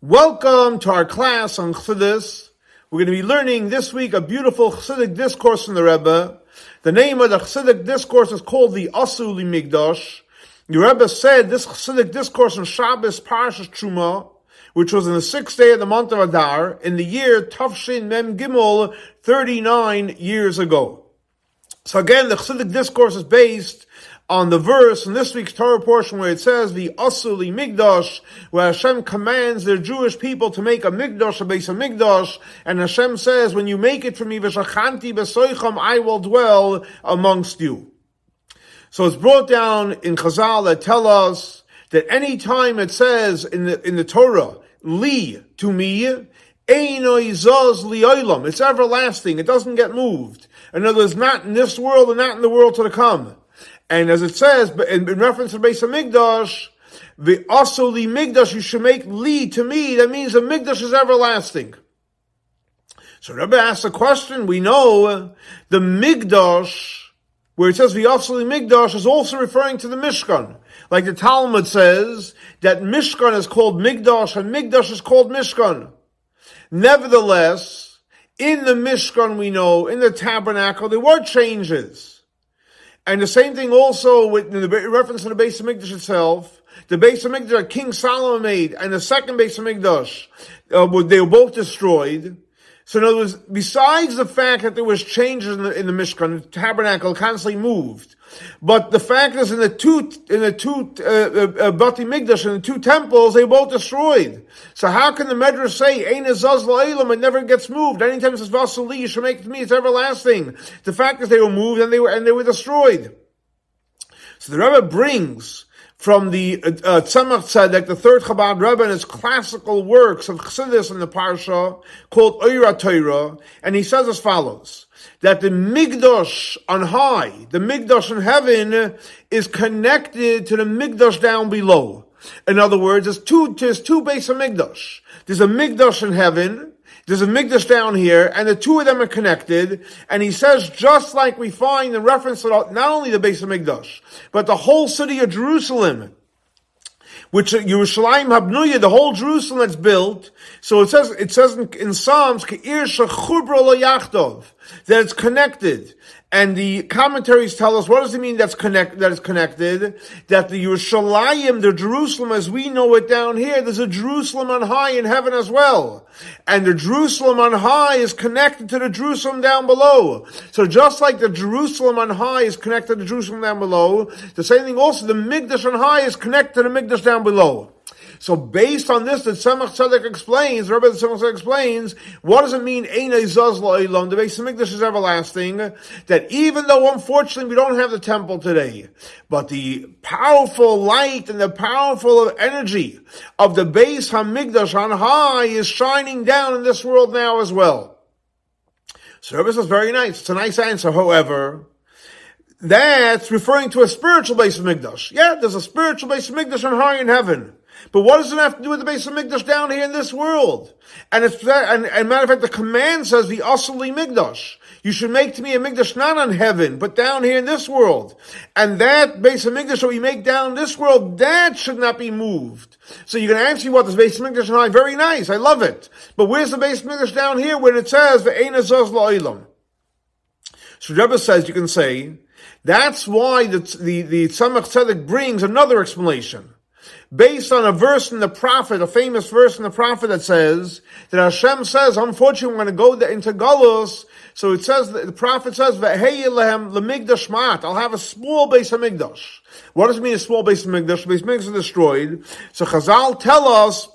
Welcome to our class on Chassidus. We're going to be learning this week a beautiful Chassidic discourse from the Rebbe. The name of the Chassidic discourse is called the Asuli Migdash. The Rebbe said this Chassidic discourse on Shabbos Parashas Truma, which was in the sixth day of the month of Adar, in the year Tafshin Mem Gimel, 39 years ago. So again, the Chassidic discourse is based on the verse in this week's Torah portion where it says the Asuli Migdash, where Hashem commands the Jewish people to make a Migdash, a base of Migdash, and Hashem says, when you make it for me, V'shachanti b'soicham, I will dwell amongst you. So it's brought down in Chazal that tell us that any time it says in the, in the Torah, Li, to me, it's everlasting. It doesn't get moved. In other words, not in this world and not in the world to come. And as it says, in, in reference to of Migdash, the also the Migdash you should make li to me. That means the Migdash is everlasting. So Rebbe asks a question. We know the Migdash, where it says the also the Migdash, is also referring to the Mishkan. Like the Talmud says that Mishkan is called Migdash and Migdash is called Mishkan. Nevertheless, in the Mishkan we know, in the tabernacle, there were changes. And the same thing also with the reference to the base of Mikdash itself. The base of Mikdash King Solomon made and the second base of Mikdash, uh, they were both destroyed. So in other words, besides the fact that there was changes in the, in the Mishkan, the tabernacle constantly moved, but the fact is, in the two in the two uh, uh, uh Bati Migdash in the two temples, they were both destroyed. So how can the Medrash say Ein La'ilam? It never gets moved. Anytime it says Vasali, you should make it to me. It's everlasting. The fact is, they were moved and they were and they were destroyed. So the Rebbe brings from the uh, uh Tzemach Tzedek, the third Chabad Rebbe, in his classical works of Chassidus in the Parsha called Ohr HaTorah, and he says as follows that the Migdash on high, the Migdash in heaven, is connected to the Migdash down below. In other words, there's two, there's two base of Migdash. There's a Migdash in heaven, there's a Migdash down here, and the two of them are connected. And he says, just like we find in reference to not only the base of Migdash, but the whole city of Jerusalem, which Yerushalayim Habnuya, the whole Jerusalem that's built. So it says, it says in, in Psalms, that it's connected. And the commentaries tell us what does it mean that's connect that is connected? That the Yerushalayim, the Jerusalem as we know it down here, there's a Jerusalem on high in heaven as well. And the Jerusalem on high is connected to the Jerusalem down below. So just like the Jerusalem on high is connected to Jerusalem down below, the same thing also, the Migdash on high is connected to the Migdash down below. So based on this, the Tzemach Tzedek explains, Rabbi Tzemach Tzedek explains, what does it mean, Ein Zaz La'ilam? The base of Mikdash is everlasting, that even though unfortunately we don't have the temple today, but the powerful light and the powerful energy of the base Hamikdash on high is shining down in this world now as well. Rabbi says, very nice. It's a nice answer, however, that's referring to a spiritual base of Mikdash. Yeah, there's a spiritual base of Mikdash on high in heaven. But what does it have to do with the base of Migdash down here in this world? And it's and, and matter of fact, the command says the Asali Migdash. You should make to me a Migdash not on heaven, but down here in this world. And that base of Migdash that we make down this world, that should not be moved. So you can answer what this base of Migdash and I, very nice, I love it. But where's the base of Migdash down here when it says the Einazaz La'ilam? So Rebbe says, you can say, that's why the, the, the Tzemach Tzedek brings another explanation based on a verse in the prophet, a famous verse in the prophet that says that Hashem says, unfortunately, we're going to go into Galus. So it says, the prophet says, mat. I'll have a small base of Migdash. What does it mean a small base of Migdash? Base Migdash is destroyed. So Chazal tell us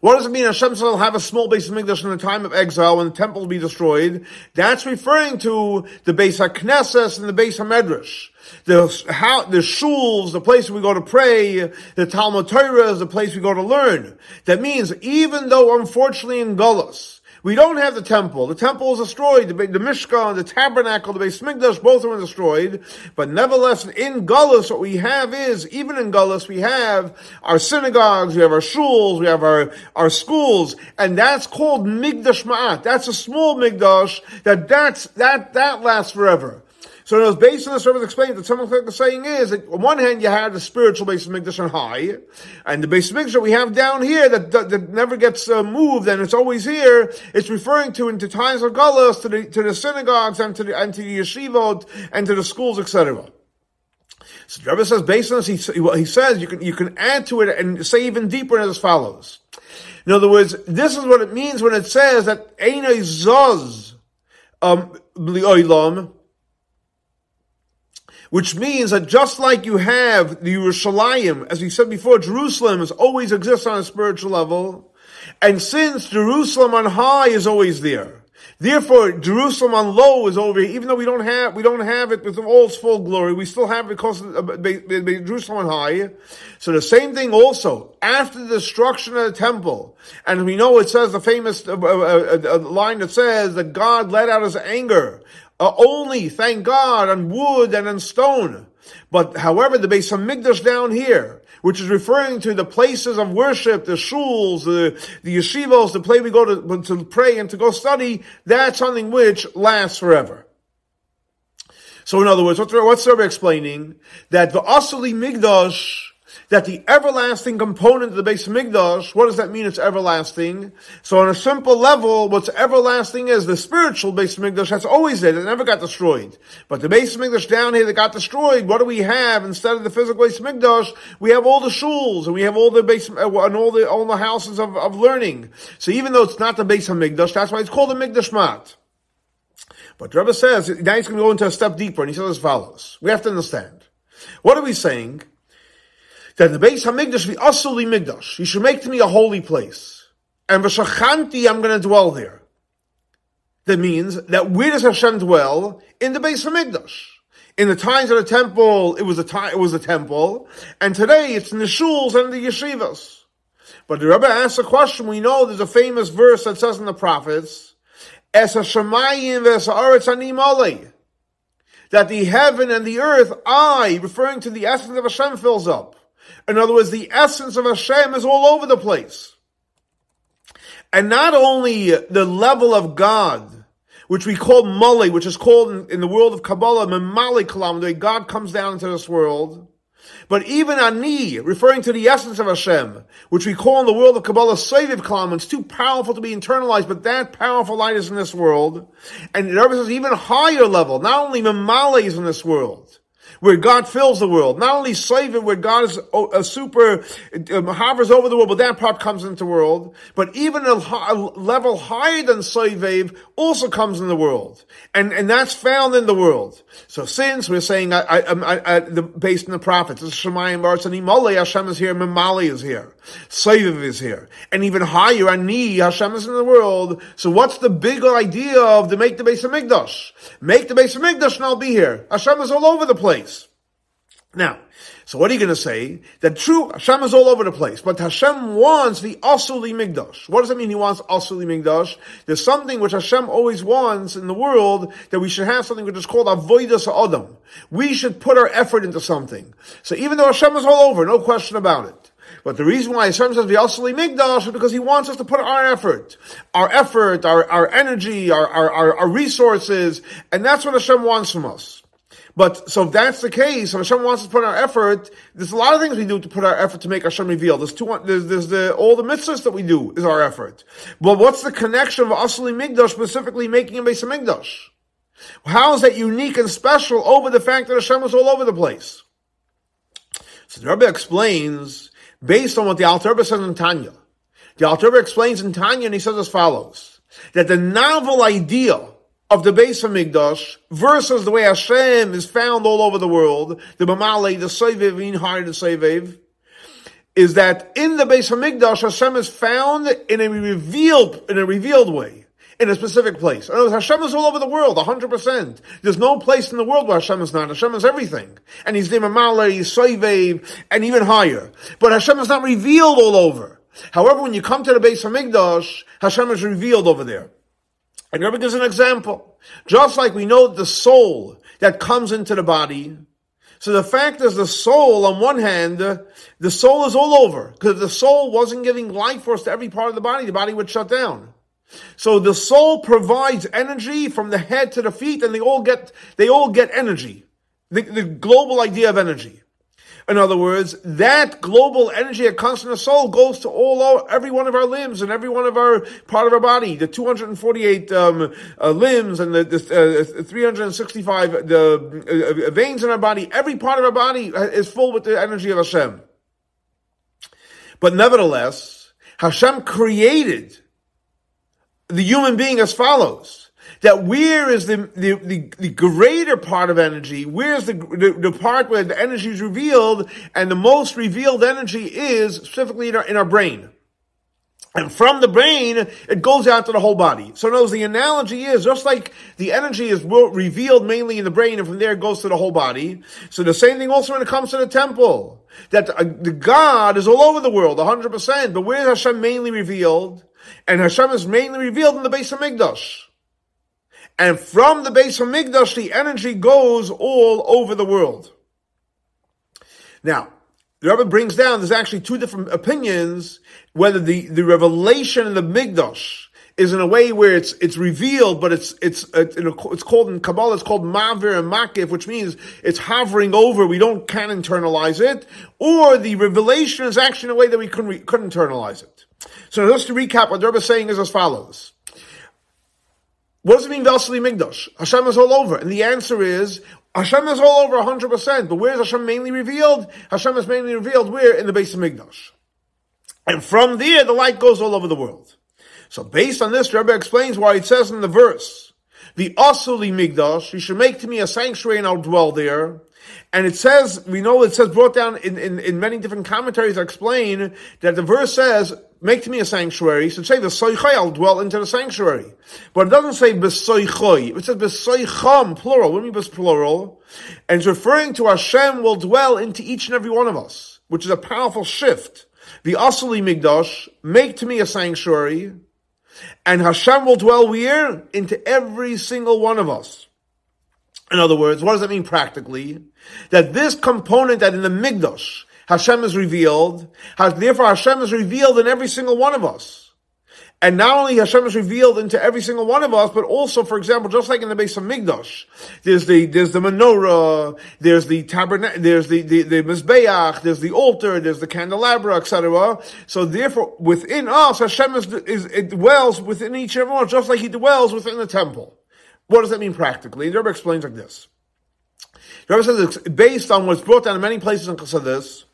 what does it mean Hashem says will have a small base of Mikdash in the time of exile when the temple will be destroyed? That's referring to the base of Knesset and the base of Medrash. The, how, the shuls, the place we go to pray, the Talmud Torah is the place we go to learn. That means even though unfortunately in Gullus, we don't have the temple. The temple is destroyed. The, the Mishkan, the tabernacle, the Beis Mikdash, both are destroyed. But nevertheless, in Gullus, what we have is, even in Gullus, we have our synagogues, we have our shuls, we have our, our schools, and that's called Migdash Ma'at. That's a small Migdash, that that's, that, that lasts forever. So it was based on this, Rebbe explained that someone like the saying is that on one hand you have the spiritual base of Mikdash on high, and the base of Mikdash we have down here that, that, that never gets uh, moved and it's always here, it's referring to into times of Gullus, to the, to the synagogues and to the, and to the yeshivot and to the schools, etc. So the Rebbe says, based on this, he, he says you can, you can add to it and say even deeper as follows. In other words, this is what it means when it says that Einay Zaz, um, which means that just like you have the Yerushalayim, as we said before, Jerusalem is always exists on a spiritual level, and since Jerusalem on high is always there, therefore Jerusalem on low is over here. Even though we don't have we don't have it with all its full glory, we still have it because of uh, Jerusalem on high. So the same thing also after the destruction of the temple, and we know it says the famous uh, uh, uh, line that says that God let out His anger uh, only, thank God, on wood and on stone. But however, the Beis Hamikdash down here, which is referring to the places of worship, the shuls, the, the the place we go to, to pray and to go study, that's something which lasts forever. So in other words, what's, what's Rebbe explaining? That the Asuli Migdash that the everlasting component of the base Migdash, what does that mean it's everlasting? So on a simple level, what's everlasting is the spiritual base Migdash that's always there, that never got destroyed. But the base Migdash down here that got destroyed, what do we have instead of the physical base Migdash? We have all the shuls, and we have all the base, uh, and all the, all the houses of, of learning. So even though it's not the base of Migdash, that's why it's called the Migdash Mat. But Rebbe says, now he's going to go into a step deeper, and he says as follows. We have to understand. What are we saying? That the base Hamikdash be asuli migdash. You should make to me a holy place, and v'shachanti I'm going to dwell there. That means that where does Hashem dwell in the base Hamikdash? In the times of the temple, it was a time, it was a temple, and today it's in the shuls and the yeshivas. But the Rebbe asks a question. We know there's a famous verse that says in the prophets, "Es Hashemayim v'Esaretz Animalei," that the heaven and the earth, I, referring to the essence of Hashem, fills up. In other words, the essence of Hashem is all over the place. And not only the level of God, which we call Mali, which is called in, in the world of Kabbalah, Memali Kalam, the way God comes down into this world, but even Ani, referring to the essence of Hashem, which we call in the world of Kabbalah Seviv Kalam, it's too powerful to be internalized, but that powerful light is in this world. And it represents even higher level, not only Memali is in this world, where God fills the world. Not only slave it, where God is a super, um, hovers over the world, but that part comes into the world, but even a, a level higher than Soivev also comes in the world. And, and that's found in the world. So since we're saying, I, I, I, I the, based on the prophets, it's Shemayim Baritz and Hashem is here, Memali is here. Soivev is here. And even higher, Ani, Hashem is in the world. So what's the bigger idea of to make the base of Migdash? Make the base of Migdash and I'll be here. Hashem is all over the place. Now, so what are you going to say? That true, Hashem is all over the place, but Hashem wants the Asuli Migdash. What does it mean he wants Asuli Migdash? There's something which Hashem always wants in the world that we should have something which is called Avoidas Adam. We should put our effort into something. So even though Hashem is all over, no question about it. But the reason why Hashem says the Asuli Migdash is because He wants us to put our effort, our effort, our, our energy, our, our, our resources, and that's what Hashem wants from us. But so if that's the case, if Hashem wants us to put our effort, there's a lot of things we do to put our effort to make Hashem reveal. There's two, there's, there's the, all the mitzvahs that we do is our effort. But what's the connection of Asli Migdash specifically making a base of Migdash? How is that unique and special over the fact that Hashem was all over the place? So the Rebbe explains, based on what the Alter Rebbe says in Tanya. The Alter Rebbe explains in Tanya and he says as follows, that the novel idea of the base of Migdash versus the way Hashem is found all over the world, the Mamale, the Seviv, in higher the Seviv, is that in the base of Migdash, Hashem is found in a revealed, in a revealed way. In a specific place. In other words, Hashem is all over the world, 100%. There's no place in the world where Hashem is not. Hashem is everything. And He's the Mamale, Seviv, and even higher. But Hashem is not revealed all over. However, when you come to the base of Migdash, Hashem is revealed over there. And Rebbe gives an example. Just like we know the soul that comes into the body, so the fact is the soul, on one hand, the soul is all over. Because the soul wasn't giving life force to every part of the body, the body would shut down. So the soul provides energy from the head to the feet, and they all get they all get energy. The, the global idea of energy. In other words, that global energy that comes from the soul goes to all our, every one of our limbs and every one of our part of our body. The 248 um, uh, limbs and the, the uh, 365 the uh, veins in our body. Every part of our body is full with the energy of Hashem. But nevertheless, Hashem created the human being as follows that where is the, the, the, the, greater part of energy? Where's the, the, the, part where the energy is revealed? And the most revealed energy is specifically in our, in our brain. And from the brain, it goes out to the whole body. So knows the analogy is just like the energy is revealed mainly in the brain and from there it goes to the whole body. So the same thing also when it comes to the temple. That uh, the God is all over the world, 100%. But where is Hashem mainly revealed? And Hashem is mainly revealed in the base of HaMikdash. And from the base of HaMikdash, the energy goes all over the world. Now, the Rebbe brings down, there's actually two different opinions, whether the, the revelation in the Mikdash is in a way where it's, it's revealed, but it's, it's, it's called in Kabbalah, it's called Mavir and Makif, which means it's hovering over, we don't, can internalize it, or the revelation is actually in a way that we couldn't, couldn't internalize it. So just to recap, what the Rebbe is saying is as follows. What does it mean Veseli Migdash? Hashem is all over. And the answer is, Hashem is all over 100%. But where is Hashem mainly revealed? Hashem is mainly revealed where? In the base of HaMikdash. And from there, the light goes all over the world. So based on this, Rebbe explains why it says in the verse, the Asuli Migdash, you should make to me a sanctuary and I'll dwell there. And it says, we know it says brought down in, in, in many different commentaries explain that the verse says, make to me a sanctuary. So say, B'soichai, I'll dwell into the sanctuary. But it doesn't say B'soichai. It says B'soicham, plural. What do you mean plural? And it's referring to Hashem will dwell into each and every one of us, which is a powerful shift. The Asali Migdash, make to me a sanctuary, and Hashem will dwell where? Into every single one of us. In other words, what does that mean practically? That this component that in the Migdash, Hashem is revealed, therefore Hashem is revealed in every single one of us. And not only Hashem is revealed into every single one of us, but also, for example, just like in the Beis HaMikdash, there's the, there's the menorah, there's the tabernacle, there's the, the, the mizbeach, there's the altar, there's the candelabra, etc. So therefore, within us, Hashem is, is, it dwells within each and one, just like He dwells within the temple. What does that mean practically? The Rebbe explains like this. The Rebbe says it's based on what's brought down in many places in Chassidus,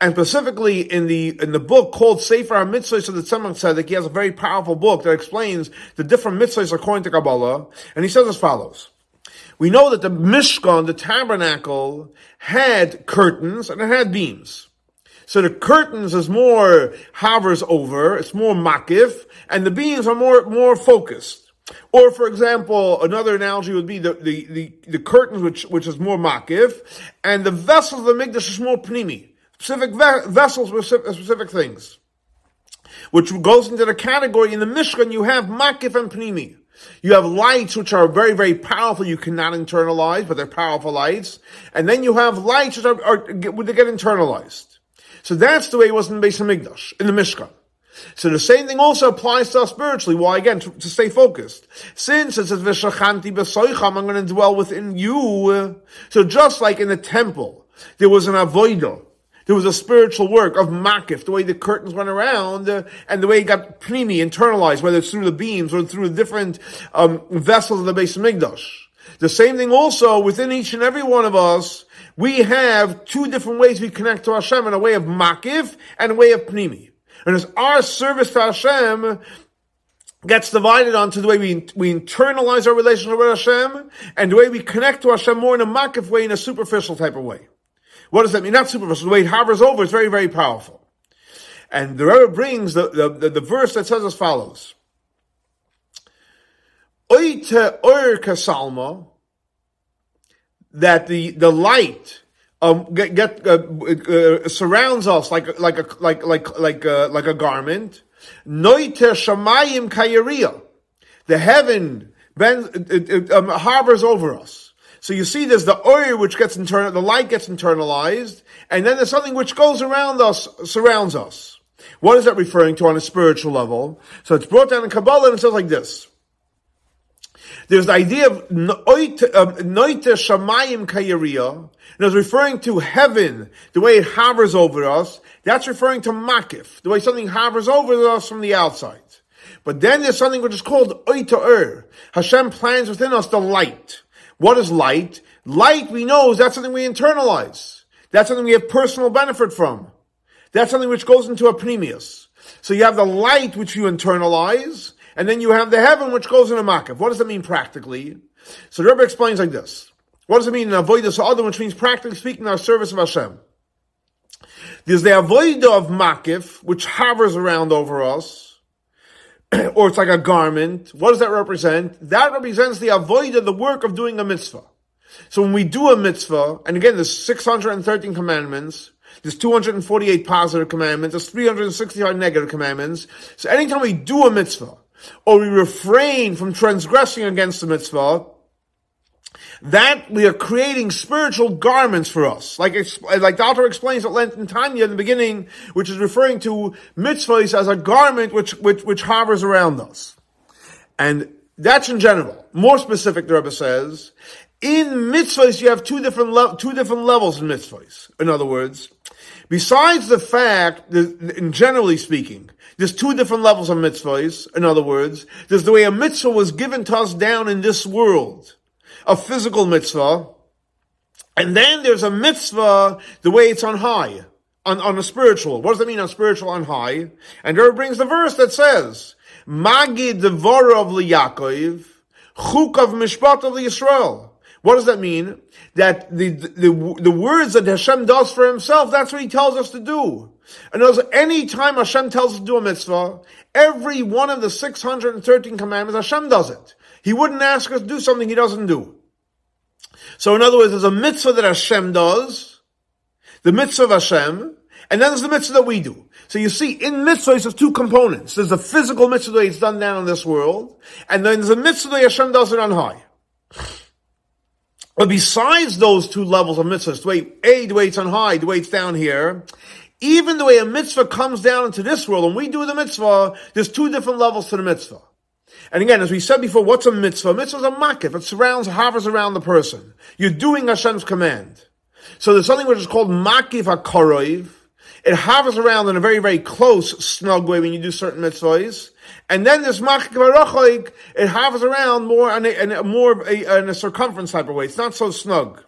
and specifically in the in the book called Sefer HaMitzvahs of the Tzemach Tzedek, he has a very powerful book that explains the different mitzvahs according to Kabbalah, and he says as follows. We know that the Mishkan, the tabernacle, had curtains and it had beams. So the curtains is more hovers over, it's more makif, and the beams are more more focused. Or, for example, another analogy would be the, the, the, the curtains, which, which is more makif, and the vessels of the mikdash is more pnimi. Specific ve- vessels, specific, specific things. Which goes into the category, in the Mishkan, you have makif and pnimi. You have lights which are very, very powerful. You cannot internalize, but they're powerful lights. And then you have lights which are, are they get internalized. So that's the way it was in the Beis HaMikdash, in the Mishkan. So the same thing also applies to us spiritually. Why again? To, to stay focused. Since it says "V'shachanti b'soicham," I'm going to dwell within you. So just like in the temple, there was an avodah. There was a spiritual work of makif, the way the curtains went around, uh, and the way it got pnimi, internalized, whether it's through the beams or through the different um, vessels of the base of HaMikdash. The same thing also within each and every one of us, we have two different ways we connect to Hashem in a way of makif and a way of pnimi. And as our service to Hashem gets divided onto the way we, we internalize our relationship with Hashem and the way we connect to Hashem more in a makif way, in a superficial type of way. What does that mean? Not superficial. The way it hovers over is very, very powerful. And the Rebbe brings the, the, the, the verse that says as follows. Oite or kasalma, that the, the light um, get, get uh, uh, surrounds us like like a like like like uh, like a garment. Noiter shamayim kayeria, the heaven bends, it, it, um, harbors over us. So you see, there's the oil which gets internal, the light gets internalized, and then there's something which goes around us, surrounds us. What is that referring to on a spiritual level? So it's brought down in Kabbalah and it says like this. There's the idea of noite um, shamayim kayiriya, and it's referring to heaven, the way it hovers over us. That's referring to makif, the way something hovers over us from the outside. But then there's something which is called oita ur. Hashem plans within us the light. What is light? Light, we know, is that something we internalize. That's something we have personal benefit from. That's something which goes into a pnimius. So you have the light which you internalize, and then you have the heaven which goes into makif. What does that mean practically? So the Rebbe explains like this. What does it mean in avoidance other, which means practically speaking, our service of Hashem? There's the avoida of makif, which hovers around over us, or it's like a garment. What does that represent? That represents the avoida, the work of doing a mitzvah. So when we do a mitzvah, and again, there's 613 commandments, there's 248 positive commandments, there's 365 negative commandments. So anytime we do a mitzvah, or we refrain from transgressing against the mitzvah, that we are creating spiritual garments for us. Like, like the author explains at length in Tanya in the beginning, which is referring to mitzvahs as a garment which, which, which hovers around us. And that's in general. More specific, the Rebbe says, in mitzvahs, you have two different le- two different levels in mitzvahs. In other words, besides the fact that, in generally speaking, there's two different levels of mitzvahs. In other words, there's the way a mitzvah was given to us down in this world, a physical mitzvah, and then there's a mitzvah the way it's on high, on, on a spiritual. What does that mean on spiritual on high? And there brings the verse that says, Magid Devorav Yaakov, Chuk of Mishpat of Yisrael. What does that mean? That the, the, the words that Hashem does for himself, that's what he tells us to do. And as any time Hashem tells us to do a mitzvah, every one of the 613 commandments, Hashem does it. He wouldn't ask us to do something he doesn't do. So in other words, there's a mitzvah that Hashem does, the mitzvah of Hashem, and then there's the mitzvah that we do. So you see, in mitzvahs, there's two components. There's the physical mitzvah that it's done down in this world, and then there's a mitzvah that Hashem does it on high. But besides those two levels of mitzvahs, the way A, the way it's on high, the way it's down here, even the way a mitzvah comes down into this world, and we do the mitzvah, there's two different levels to the mitzvah. And again, as we said before, what's a mitzvah? A mitzvah is a makif. It surrounds, hovers around the person. You're doing Hashem's command. So there's something which is called makif hakoroiv. It hovers around in a very, very close, snug way when you do certain mitzvahs. And then this machik it hovers around more in a, a more a, in a circumference type of way. It's not so snug.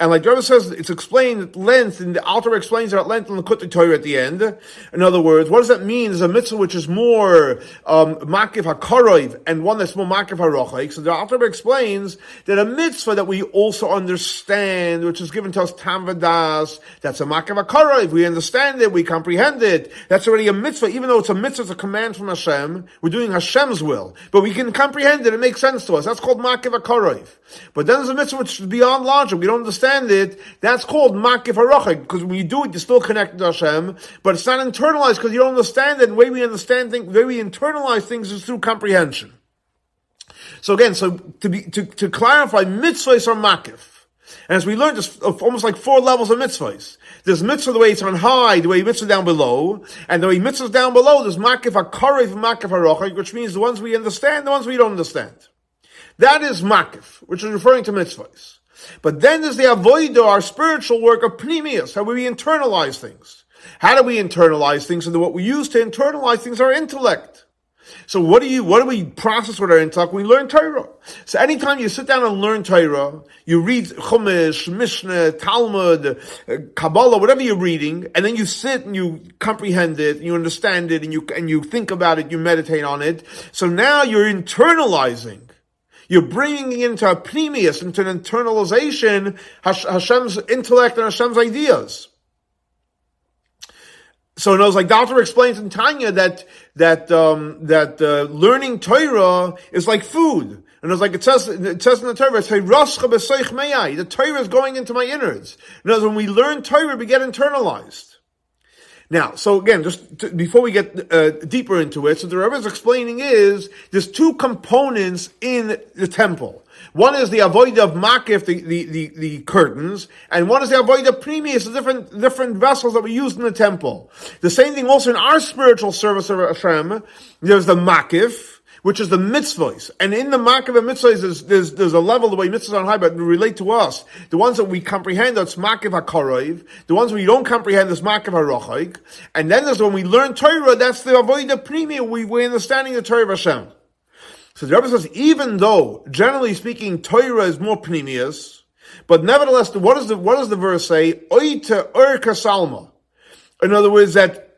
And like Rebbe says, it's explained at length, and the Alter explains it at length in the Kutei Torah at the end. In other words, what does that mean? There's a mitzvah which is more um, makif hakaroiv, and one that's more makif harochaik. So the Alter explains that a mitzvah that we also understand, which is given to us tam vadas, that's a makif hakaroiv. We understand it, we comprehend it. That's already a mitzvah, even though it's a mitzvah, it's a command from Hashem. We're doing Hashem's will, but we can comprehend it. It makes sense to us. That's called makif hakaroiv. But then there's a mitzvah which is beyond logic. We don't understand it. That's called makif harachik, because when you do it, you're still connected to Hashem, but it's not internalized because you don't understand it. The way we understand things, the way we internalize things is through comprehension. So again, so to be, to, to clarify, mitzvahs are makif. And as we learned, there's almost like four levels of mitzvahs. There's mitzvah the way it's on high, the way mitzvah down below, and the way mitzvahs down below, there's makif hakarev, makif harochik, which means the ones we understand, the ones we don't understand. That is makif, which is referring to mitzvahs. But then there's the avoido, our spiritual work of pnimius, how we internalize things. How do we internalize things? And what we use to internalize things are intellect. So what do you, what do we process with our intellect? We learn Torah. So anytime you sit down and learn Torah, you read Chumash, Mishnah, Talmud, uh, Kabbalah, whatever you're reading, and then you sit and you comprehend it, and you understand it, and you, and you think about it, you meditate on it. So now you're internalizing you're bringing into a pnimius, into an internalization, Hashem's intellect and Hashem's ideas. So it was like Doctor explains in Tanya that that um, that uh, learning Torah is like food, and it's like it says it says in the Torah, "Say The Torah is going into my innards. In other words, when we learn Torah, we get internalized. Now, so again, just to, before we get uh, deeper into it, so the Rebbe is explaining is there's two components in the temple. One is the avoid of makif, the, the, the, the, curtains, and one is the avoid of premius, the different, different vessels that we use in the temple. The same thing also in our spiritual service of Hashem. There's the makif, which is the mitzvahs. And in the the mitzvahs, there's, there's, there's a level the way mitzvahs are high, but relate to us. The ones that we comprehend, that's makif HaKarayv. The ones we don't comprehend, is makif HaRochaik. And then there's when we learn Torah, that's the avoid premium, we, we're understanding the Torah of Hashem. So the Rebbe says, even though, generally speaking, Torah is more pnimius, but nevertheless, what, is the, what does the verse say? Oita urka salma. In other words, that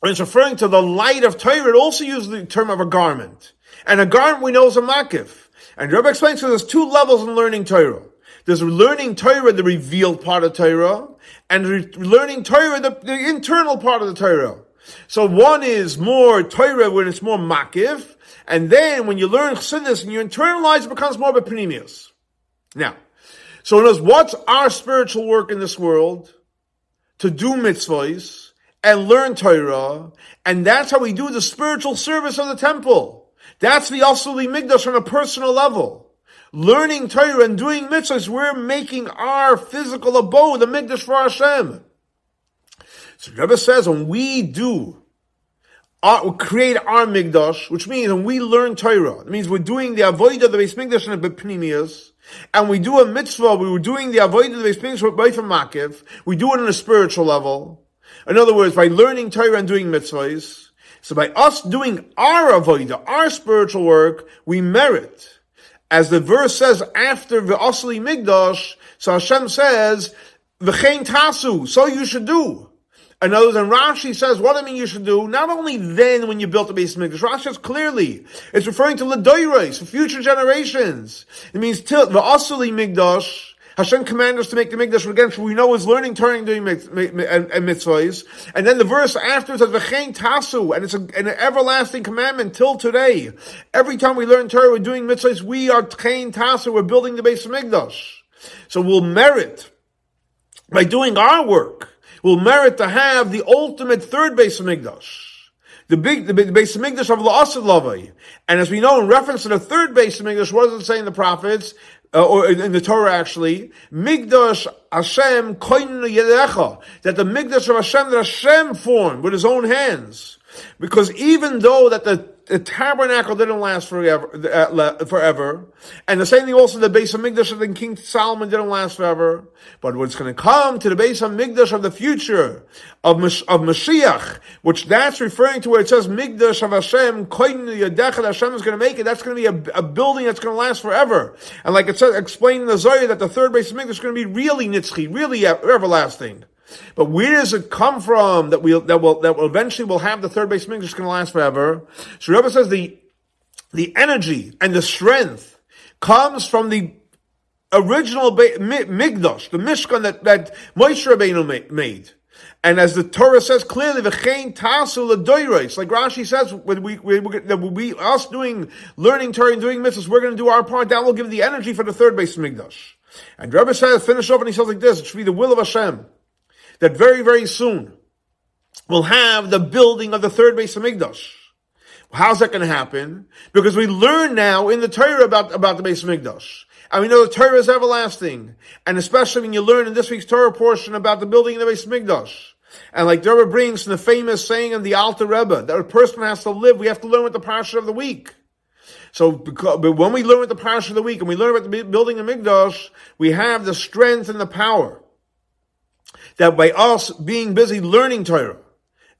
when it's referring to the light of Torah, it also uses the term of a garment. And a garment we know is a makif. And Rebbe explains that there's two levels in learning Torah. There's learning Torah, the revealed part of Torah, and re- learning Torah, the, the, internal part of the Torah. So one is more Torah when it's more makif, and then when you learn Chassidus and you internalize, it becomes more of a panemius. Now, so other what's our spiritual work in this world? To do mitzvahs and learn Torah, and that's how we do the spiritual service of the temple. That's the also the Migdash on a personal level. Learning Torah and doing mitzvahs, we're making our physical abode the Migdash for Hashem. So Rebbe says when we do our, create our Migdash, which means when we learn Torah, it means we're doing the avoid of the base Migdash and the Pnimius, and we do a mitzvah, we were doing the avoid of the base Migdash by from Makif, we do it on a spiritual level. In other words, by learning Torah and doing mitzvahs, so by us doing our avodah, our spiritual work, we merit. As the verse says after the Osli Migdash, so Hashem says, V'chein tasu, so you should do. In other words, and Rashi says, what do I mean you should do, not only then when you built the base Mikdash, Rashi says clearly, it's referring to Ledoiris, for future generations. It means till, the Asuli Migdash, Hashem commanded us to make the Mikdash again, we know is learning, turning, doing and, mitzvahs. And then the verse after says, V'chein tasu, and it's a, an everlasting commandment till today. Every time we learn Torah, we're doing mitzvahs, we are tchein tasu, we're building the base of Mikdash. So we'll merit, by doing our work, we'll merit to have the ultimate third base of Mikdash the big the, the base of Mikdash of La'asad Lavai. And as we know in reference to the third base of Mikdash, what does it say in the prophets? Uh, or in the Torah actually, Migdash Hashem Koinu Yedecha, that the Migdash of Hashem that Hashem formed with his own hands. Because even though that the the tabernacle didn't last forever, uh, forever. And the same thing also the base of Migdash of King Solomon didn't last forever. But what's going to come to the base of Migdash of the future, of, of Mashiach, which that's referring to where it says Migdash of Hashem, Koin Hashem is going to make it, that's going to be a, a, building that's going to last forever. And like it says, explained in the Zohar that the third base of Migdash is going to be really nitzchi, really everlasting. But where does it come from that we that will that will eventually will have the third base Mikdash going to last forever? So Rebbe says the the energy and the strength comes from the original ba- Migdash, the Mishkan that that Moshe Rabbeinu made. And as the Torah says clearly, "V'chein tasu l'doiros," like Rashi says, when we, we, we, we, us doing learning Torah and doing mitzvahs, we're going to do our part. That will give the energy for the third base of Migdash. And Rebbe says, finish off, and he says like this: It should be the will of Hashem that very, very soon we'll have the building of the third base of Migdash. How's that going to happen? Because we learn now in the Torah about, about the base of Migdash. And we know the Torah is everlasting. And especially when you learn in this week's Torah portion about the building of the base of Migdash. And like Rebbe brings from the famous saying of the Alter Rebbe, that a person has to live, we have to learn with the parsha of the week. So, because, but when we learn with the parsha of the week and we learn about the building of Migdash, we have the strength and the power that by us being busy learning Torah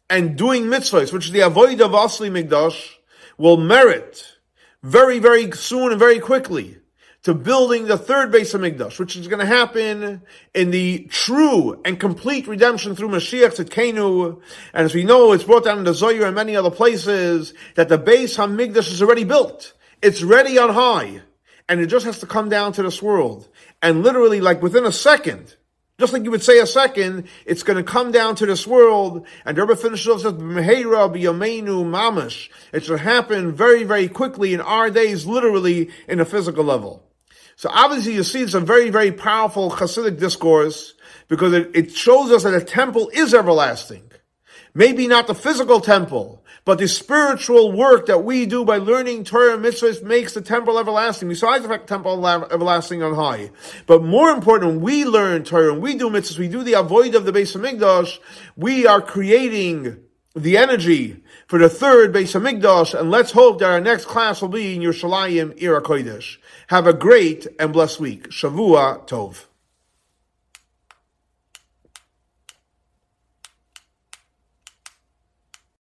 and doing mitzvahs, which is the avoid of Asli Migdash, will merit very, very soon and very quickly to building the third base of Migdash, which is going to happen in the true and complete redemption through Mashiach Tzidkenu. And as we know, it's brought down in the Zohar and many other places that the base of Migdash is already built. It's ready on high. And it just has to come down to this world. And literally, like within a second, just like you would say a second, it's going to come down to this world, and Rebbe finishes says. It should happen very, very quickly in our days, literally in a physical level. So obviously, you see, it's a very, very powerful Hasidic discourse because it, it shows us that a temple is everlasting. Maybe not the physical temple, but the spiritual work that we do by learning Torah and mitzvahs makes the temple everlasting, besides the fact temple everlasting on high. But more important, we learn Torah and we do mitzvahs, we do the avoid of the base of Hamikdash, we are creating the energy for the third base of Hamikdash, and let's hope that our next class will be in Yerushalayim Ira Kodesh. Have a great and blessed week. Shavua Tov.